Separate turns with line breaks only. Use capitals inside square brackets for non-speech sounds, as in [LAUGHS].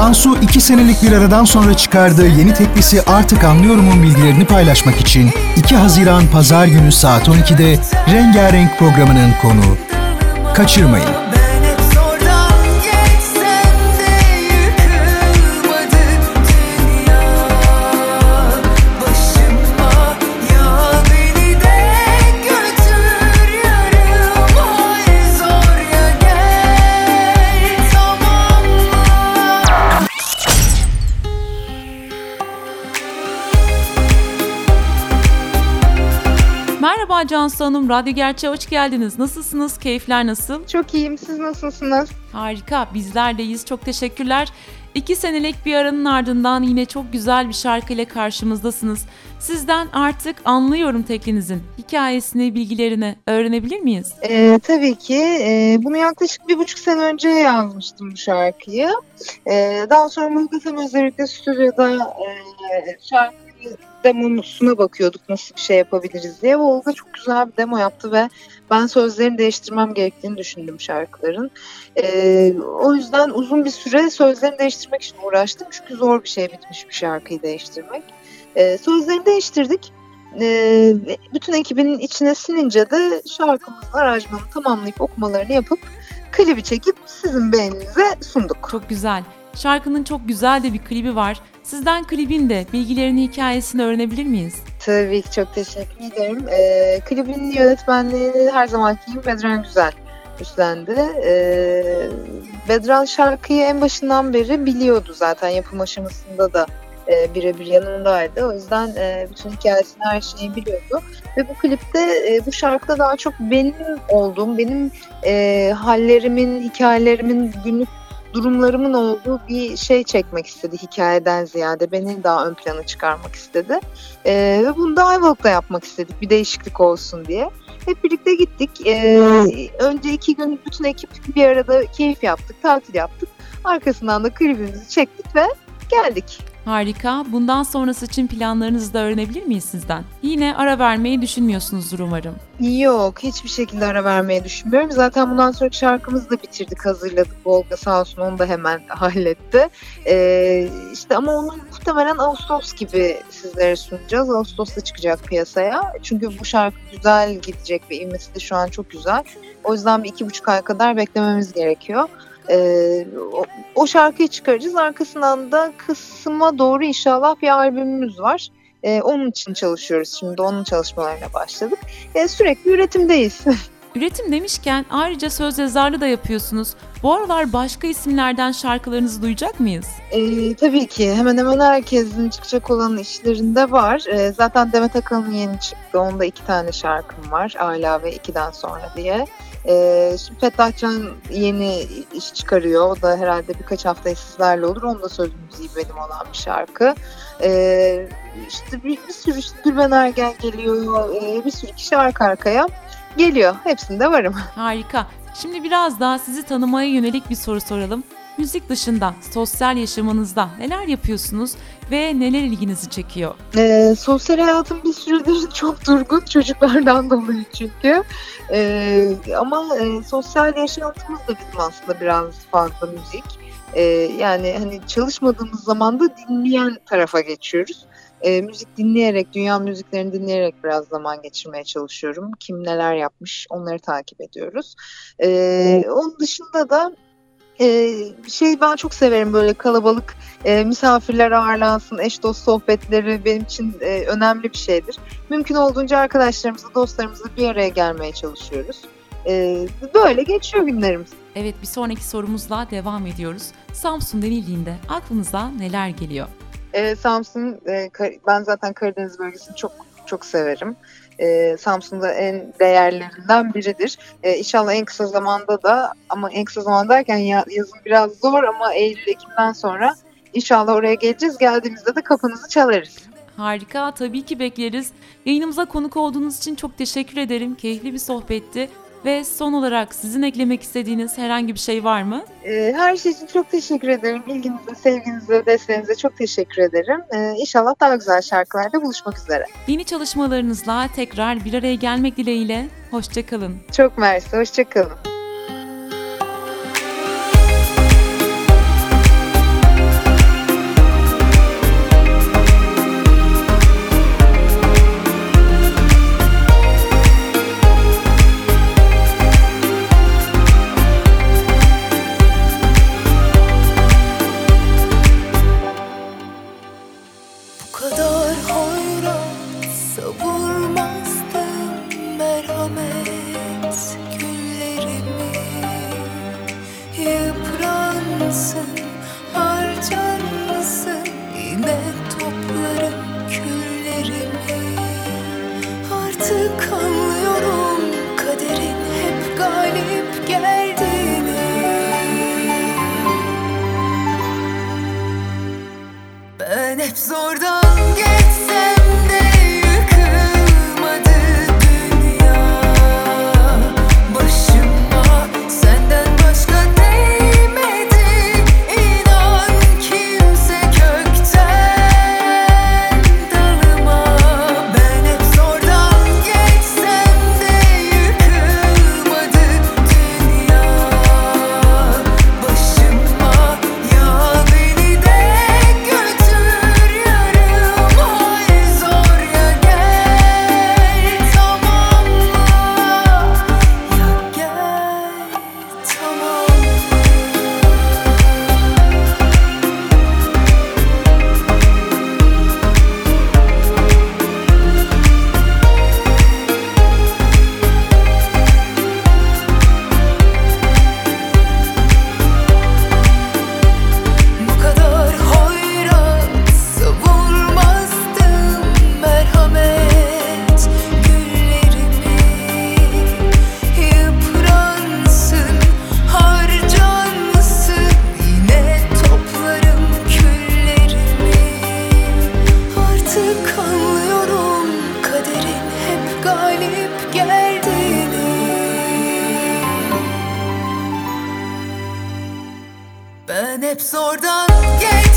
Cansu 2 senelik bir aradan sonra çıkardığı yeni teklisi Artık Anlıyorum'un bilgilerini paylaşmak için 2 Haziran Pazar günü saat 12'de Rengarenk programının konuğu. Kaçırmayın.
Cansu Hanım. Radyo Gerçeğe hoş geldiniz. Nasılsınız? Keyifler nasıl?
Çok iyiyim. Siz nasılsınız?
Harika. Bizler deyiz. Çok teşekkürler. İki senelik bir aranın ardından yine çok güzel bir şarkıyla karşımızdasınız. Sizden artık anlıyorum teklinizin hikayesini, bilgilerini öğrenebilir miyiz?
Ee, tabii ki. Ee, bunu yaklaşık bir buçuk sene önce yazmıştım bu şarkıyı. Ee, daha sonra Muhteşem özellikle stüdyoda e, şarkıyı demosuna bakıyorduk nasıl bir şey yapabiliriz diye. Volga çok güzel bir demo yaptı ve ben sözlerini değiştirmem gerektiğini düşündüm şarkıların. Ee, o yüzden uzun bir süre sözlerini değiştirmek için uğraştım. Çünkü zor bir şey bitmiş bir şarkıyı değiştirmek. Ee, sözlerini değiştirdik. Ee, bütün ekibinin içine sinince de şarkımızın aranjmanı tamamlayıp okumalarını yapıp klibi çekip sizin beğeninize sunduk.
Çok güzel. Şarkının çok güzel de bir klibi var. Sizden klibin de bilgilerini, hikayesini öğrenebilir miyiz?
Tabii ki çok teşekkür ederim. Ee, klibin yönetmenliğini her zamanki gibi Bedran Güzel üstlendi. Ee, Bedran şarkıyı en başından beri biliyordu zaten yapım aşamasında da e, birebir yanındaydı. O yüzden e, bütün hikayesini her şeyi biliyordu. Ve bu klipte e, bu şarkıda daha çok benim olduğum, benim e, hallerimin, hikayelerimin, günlük durumlarımın olduğu bir şey çekmek istedi hikayeden ziyade. Beni daha ön plana çıkarmak istedi. E, ve bunu da Ayvalık'ta yapmak istedik bir değişiklik olsun diye. Hep birlikte gittik. E, önce iki gün bütün ekip bir arada keyif yaptık, tatil yaptık. Arkasından da klibimizi çektik ve geldik.
Harika. Bundan sonrası için planlarınızı da öğrenebilir miyiz sizden? Yine ara vermeyi düşünmüyorsunuzdur umarım.
Yok, hiçbir şekilde ara vermeyi düşünmüyorum. Zaten bundan sonraki şarkımızı da bitirdik, hazırladık. Volga sağ olsun onu da hemen [LAUGHS] halletti. Ee, işte ama onu muhtemelen Ağustos gibi sizlere sunacağız. Ağustos'ta çıkacak piyasaya. Çünkü bu şarkı güzel gidecek ve ivmesi de şu an çok güzel. O yüzden bir iki buçuk ay kadar beklememiz gerekiyor. Ee, o, o şarkıyı çıkaracağız. Arkasından da kısma doğru inşallah bir albümümüz var. Ee, onun için çalışıyoruz şimdi. Onun çalışmalarına başladık. Ee, sürekli üretimdeyiz. [LAUGHS]
Üretim demişken ayrıca söz yazarlığı da yapıyorsunuz. Bu aralar başka isimlerden şarkılarınızı duyacak mıyız?
Ee, tabii ki. Hemen hemen herkesin çıkacak olan işlerinde var. Ee, zaten Demet Akalın yeni çıktı. Onda iki tane şarkım var. Ala ve ikiden sonra diye. Ee, şimdi Fethullah Can yeni iş çıkarıyor. O da herhalde birkaç hafta sizlerle olur. Onun da söz müziği benim olan bir şarkı. Ee, işte bir, bir sürü işte Gülben Ergen geliyor. Ee, bir sürü kişi arka arkaya geliyor. Hepsinde varım.
Harika. Şimdi biraz daha sizi tanımaya yönelik bir soru soralım. Müzik dışında sosyal yaşamınızda neler yapıyorsunuz ve neler ilginizi çekiyor?
Ee, sosyal hayatım bir süredir [LAUGHS] çok durgun çocuklardan dolayı çünkü. Ee, ama e, sosyal yaşantımız da bizim aslında biraz fazla müzik. Ee, yani hani çalışmadığımız zaman da dinleyen tarafa geçiyoruz. E, müzik dinleyerek, dünya müziklerini dinleyerek biraz zaman geçirmeye çalışıyorum. Kim neler yapmış onları takip ediyoruz. E, onun dışında da e, şey ben çok severim böyle kalabalık e, misafirler ağırlansın, eş dost sohbetleri benim için e, önemli bir şeydir. Mümkün olduğunca arkadaşlarımızla, dostlarımızla bir araya gelmeye çalışıyoruz. E, böyle geçiyor günlerimiz.
Evet bir sonraki sorumuzla devam ediyoruz. Samsun denildiğinde aklınıza neler geliyor?
E, Samsun, e, ben zaten Karadeniz bölgesini çok çok severim. E, Samsun'da en değerlerinden biridir. E, inşallah en kısa zamanda da ama en kısa zaman derken ya, yazın biraz zor ama Eylül Ekim'den sonra inşallah oraya geleceğiz. Geldiğimizde de kapınızı çalarız.
Harika, tabii ki bekleriz. Yayınımıza konuk olduğunuz için çok teşekkür ederim. Keyifli bir sohbetti. Ve son olarak sizin eklemek istediğiniz herhangi bir şey var mı?
Ee, her şey için çok teşekkür ederim. İlginize, sevginize, desteğinize çok teşekkür ederim. Ee, inşallah daha güzel şarkılarda buluşmak üzere.
Yeni çalışmalarınızla tekrar bir araya gelmek dileğiyle. Hoşçakalın.
Çok mersi, hoşçakalın.
Galip geldiğini. Ben hep zordan done. Yeah.